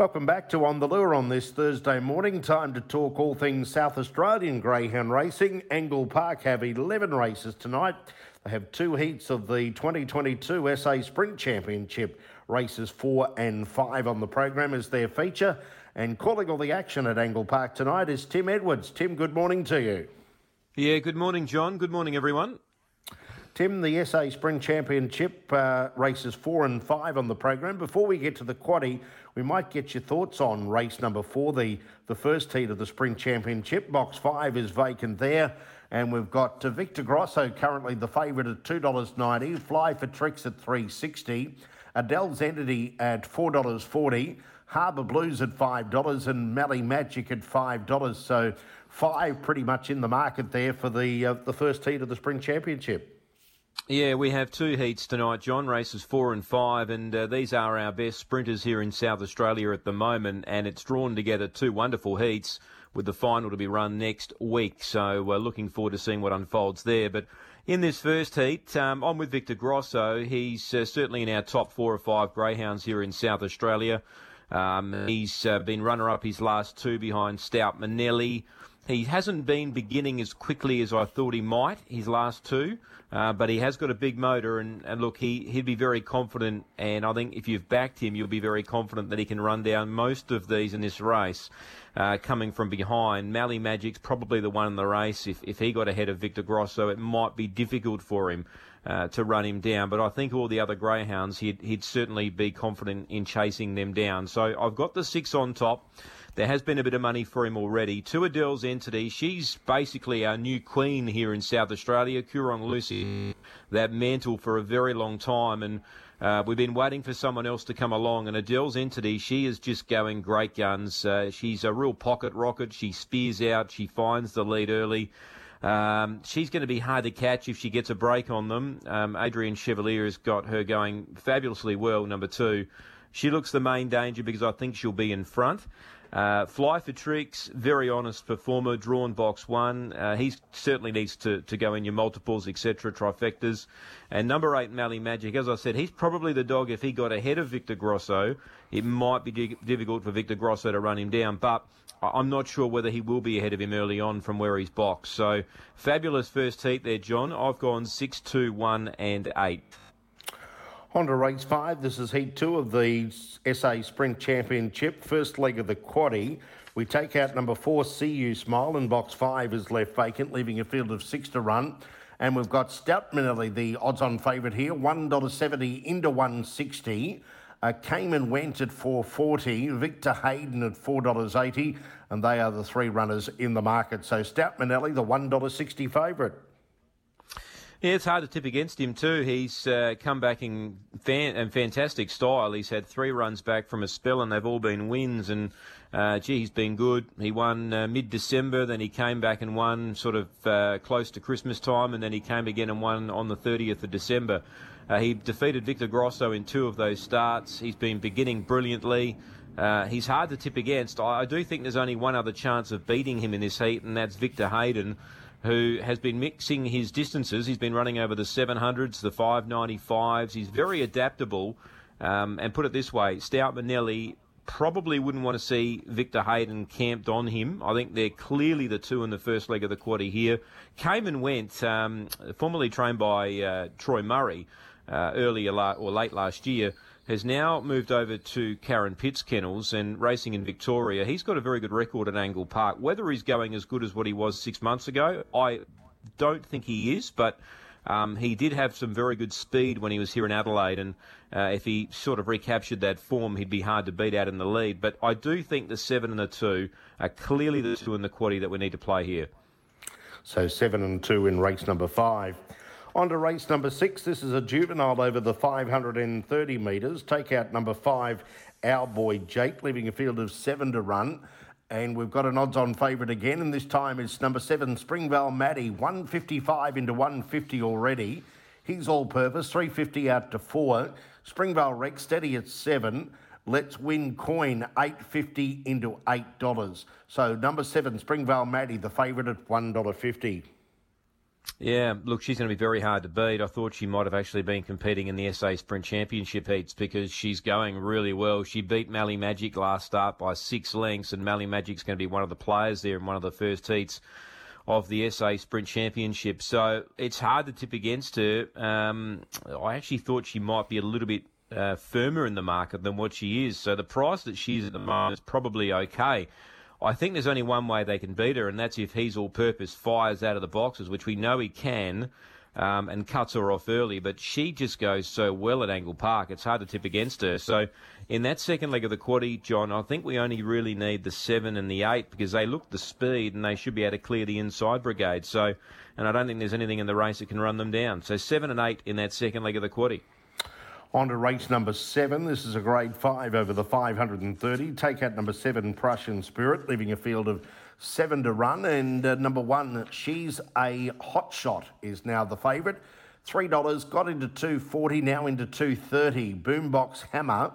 Welcome back to On the Lure on this Thursday morning. Time to talk all things South Australian greyhound racing. Angle Park have 11 races tonight. They have two heats of the 2022 SA Sprint Championship. Races four and five on the program as their feature. And calling all the action at Angle Park tonight is Tim Edwards. Tim, good morning to you. Yeah, good morning, John. Good morning, everyone. Tim, the SA Sprint Championship uh, races four and five on the program. Before we get to the quaddy, we might get your thoughts on race number four, the, the first heat of the Sprint Championship. Box five is vacant there. And we've got uh, Victor Grosso currently the favourite at $2.90, Fly for Tricks at 360 Adele's Entity at $4.40, Harbour Blues at $5 and Mally Magic at $5. So five pretty much in the market there for the, uh, the first heat of the Sprint Championship. Yeah, we have two heats tonight, John. Races four and five, and uh, these are our best sprinters here in South Australia at the moment. And it's drawn together two wonderful heats with the final to be run next week. So we're looking forward to seeing what unfolds there. But in this first heat, um, I'm with Victor Grosso. He's uh, certainly in our top four or five greyhounds here in South Australia. Um, he's uh, been runner up his last two behind Stout Manelli. He hasn't been beginning as quickly as I thought he might, his last two, uh, but he has got a big motor. And, and look, he, he'd be very confident. And I think if you've backed him, you'll be very confident that he can run down most of these in this race. Uh, coming from behind. Mally Magic's probably the one in the race. If, if he got ahead of Victor Grosso, it might be difficult for him uh, to run him down. But I think all the other greyhounds, he'd, he'd certainly be confident in chasing them down. So I've got the six on top. There has been a bit of money for him already. To Adele's entity, she's basically our new queen here in South Australia. Coorong Lucy, that mantle for a very long time, and uh, we've been waiting for someone else to come along. And Adele's entity, she is just going great guns. Uh, she's a real pocket rocket. She spears out. She finds the lead early. Um, she's going to be hard to catch if she gets a break on them. Um, Adrian Chevalier has got her going fabulously well, number two. She looks the main danger because I think she'll be in front. Uh, Fly for Tricks, very honest performer, drawn box one. Uh, he certainly needs to, to go in your multiples, etc., trifectas. And number eight, Mally Magic, as I said, he's probably the dog. If he got ahead of Victor Grosso, it might be di- difficult for Victor Grosso to run him down. But I'm not sure whether he will be ahead of him early on from where he's boxed. So fabulous first heat there, John. I've gone six, two, one, and eight. Honda Race 5. This is Heat 2 of the SA Sprint Championship, first leg of the quaddy. We take out number 4, See You Smile, and box 5 is left vacant, leaving a field of 6 to run. And we've got Stout Manelli, the odds on favourite here, $1.70 into 160 uh, Cayman went at 4.40, Victor Hayden at $4.80, and they are the three runners in the market. So Stout Manelli, the $1.60 favourite. Yeah, it's hard to tip against him too. He's uh, come back in fan- and fantastic style. He's had three runs back from a spell, and they've all been wins. And uh, gee, he's been good. He won uh, mid-December, then he came back and won sort of uh, close to Christmas time, and then he came again and won on the 30th of December. Uh, he defeated Victor Grosso in two of those starts. He's been beginning brilliantly. Uh, he's hard to tip against. I, I do think there's only one other chance of beating him in this heat, and that's Victor Hayden who has been mixing his distances. He's been running over the 700s, the 595s. He's very adaptable. Um, and put it this way, Stout Manelli probably wouldn't want to see Victor Hayden camped on him. I think they're clearly the two in the first leg of the quaddy here. Cayman went, um, formerly trained by uh, Troy Murray uh, earlier la- or late last year has now moved over to Karen Pitt's kennels and racing in Victoria. He's got a very good record at Angle Park. Whether he's going as good as what he was six months ago, I don't think he is, but um, he did have some very good speed when he was here in Adelaide, and uh, if he sort of recaptured that form, he'd be hard to beat out in the lead. But I do think the seven and the two are clearly the two in the quaddy that we need to play here. So seven and two in race number five. On to race number six. This is a juvenile over the 530 metres. Take out number five, Our Boy Jake, leaving a field of seven to run. And we've got an odds on favourite again, and this time it's number seven, Springvale Maddie, 155 into 150 already. He's all purpose, 350 out to four. Springvale Rex steady at seven. Let's win coin, 850 into $8. So number seven, Springvale Maddie, the favourite at $1.50. Yeah, look, she's going to be very hard to beat. I thought she might have actually been competing in the SA Sprint Championship heats because she's going really well. She beat Mally Magic last start by six lengths, and Mally Magic's going to be one of the players there in one of the first heats of the SA Sprint Championship. So it's hard to tip against her. Um, I actually thought she might be a little bit uh, firmer in the market than what she is. So the price that she's at the moment is probably okay. I think there's only one way they can beat her, and that's if he's all purpose fires out of the boxes, which we know he can. Um, and cuts her off early, but she just goes so well at Angle Park. It's hard to tip against her. So, in that second leg of the quaddy, John, I think we only really need the seven and the eight because they look the speed and they should be able to clear the inside brigade. So, and I don't think there's anything in the race that can run them down. So, seven and eight in that second leg of the quaddy. On to race number seven. This is a grade five over the 530. Take out number seven, Prussian Spirit, leaving a field of seven to run. And uh, number one, She's a Hot Shot, is now the favourite. $3, got into 240, now into 230. Boombox Hammer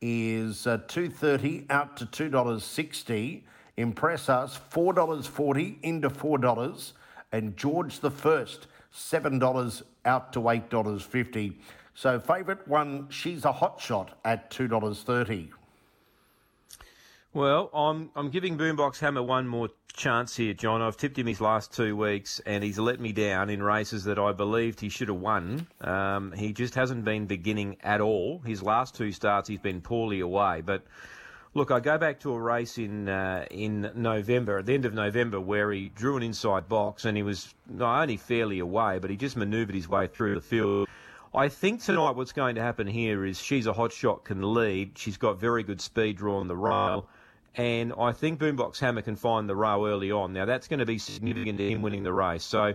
is uh, 230 out to $2.60. Impress Us, $4.40 into $4. And George the First, $7 out to $8.50. So, favourite one, she's a hot shot at $2.30. Well, I'm I'm giving Boombox Hammer one more chance here, John. I've tipped him his last two weeks, and he's let me down in races that I believed he should have won. Um, he just hasn't been beginning at all. His last two starts, he's been poorly away. But look, I go back to a race in uh, in November, at the end of November, where he drew an inside box, and he was not only fairly away, but he just manoeuvred his way through the field. I think tonight what's going to happen here is she's a hot shot, can lead. She's got very good speed draw on the rail. And I think Boombox Hammer can find the rail early on. Now, that's going to be significant to him winning the race. So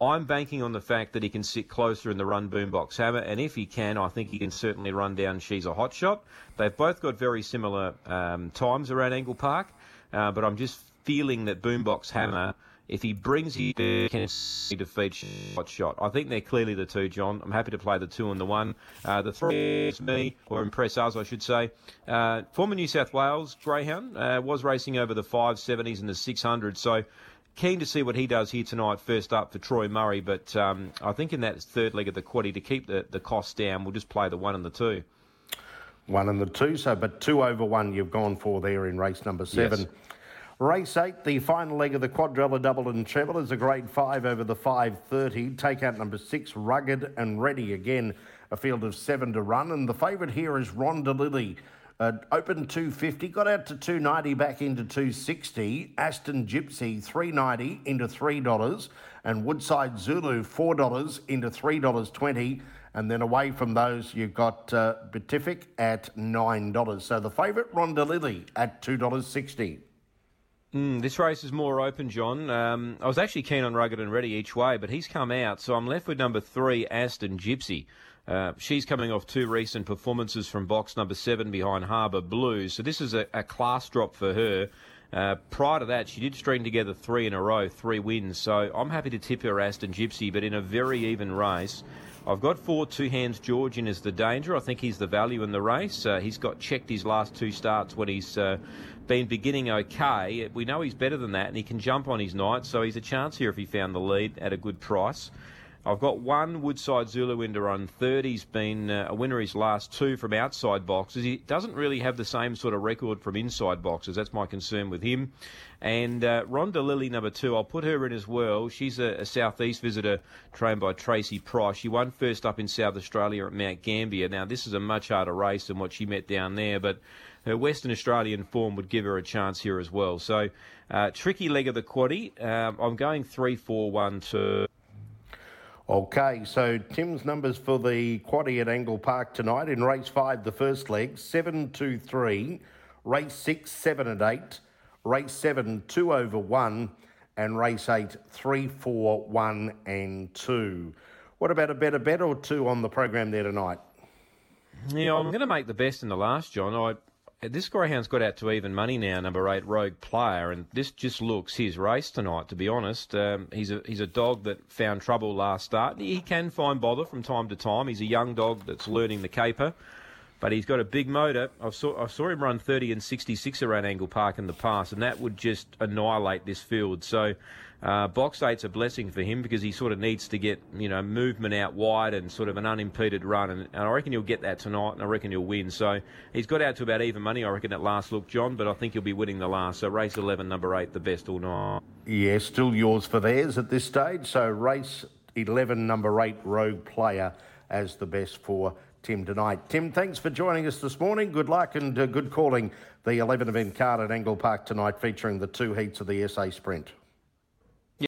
I'm banking on the fact that he can sit closer in the run Boombox Hammer. And if he can, I think he can certainly run down She's a Hot Shot. They've both got very similar um, times around Angle Park. Uh, but I'm just feeling that Boombox Hammer if he brings you there, can defeat Hot Shot. I think they're clearly the two, John. I'm happy to play the two and the one. Uh, the three is me, or impress us, I should say. Uh, former New South Wales Greyhound uh, was racing over the 570s and the 600s, so keen to see what he does here tonight, first up for Troy Murray. But um, I think in that third leg of the quaddy, to keep the, the costs down, we'll just play the one and the two. One and the two, so but two over one you've gone for there in race number seven. Yes. Race 8, the final leg of the quadrilla double and treble is a grade 5 over the 530. Take out number 6, Rugged and Ready. Again, a field of 7 to run. And the favourite here is Rhonda Lily. Uh, open 250, got out to 290, back into 260. Aston Gypsy 390 into $3. And Woodside Zulu $4 into $3.20. And then away from those, you've got uh, Beatific at $9. So the favourite, Rhonda Lily at $2.60. Mm, this race is more open, John. Um, I was actually keen on Rugged and Ready each way, but he's come out, so I'm left with number three, Aston Gypsy. Uh, she's coming off two recent performances from box number seven behind Harbour Blues, so this is a, a class drop for her. Uh, prior to that, she did string together three in a row, three wins. So I'm happy to tip her Aston Gypsy, but in a very even race. I've got four two hands George in as the danger. I think he's the value in the race. Uh, he's got checked his last two starts when he's uh, been beginning okay. We know he's better than that, and he can jump on his night, so he's a chance here if he found the lead at a good price. I've got one Woodside Zulu in to run third. He's been uh, a winner his last two from outside boxes. He doesn't really have the same sort of record from inside boxes. That's my concern with him. And uh, Rhonda Lily, number two, I'll put her in as well. She's a, a southeast visitor trained by Tracy Price. She won first up in South Australia at Mount Gambier. Now, this is a much harder race than what she met down there, but her Western Australian form would give her a chance here as well. So, uh, tricky leg of the quaddy. Um, I'm going three, four, one, two. Okay, so Tim's numbers for the quaddy at Angle Park tonight in race five, the first leg, seven, two, three, race six, seven and eight, race seven, two over one, and race eight, three, four, one, and two. What about a better bet or two on the program there tonight? Yeah, I'm going to make the best in the last, John. I this greyhound's got out to even money now, number eight, Rogue Player, and this just looks his race tonight. To be honest, um, he's a he's a dog that found trouble last start. He can find bother from time to time. He's a young dog that's learning the caper. But he's got a big motor. I saw I saw him run 30 and 66 around Angle Park in the past, and that would just annihilate this field. So. Uh, box eight's a blessing for him because he sort of needs to get you know movement out wide and sort of an unimpeded run, and, and I reckon he'll get that tonight, and I reckon he'll win. So he's got out to about even money, I reckon, at last look, John, but I think he'll be winning the last. So race 11, number eight, the best all night. Yeah, still yours for theirs at this stage. So race 11, number eight, Rogue Player as the best for Tim tonight. Tim, thanks for joining us this morning. Good luck and uh, good calling the 11 event card at Angle Park tonight featuring the two heats of the SA Sprint.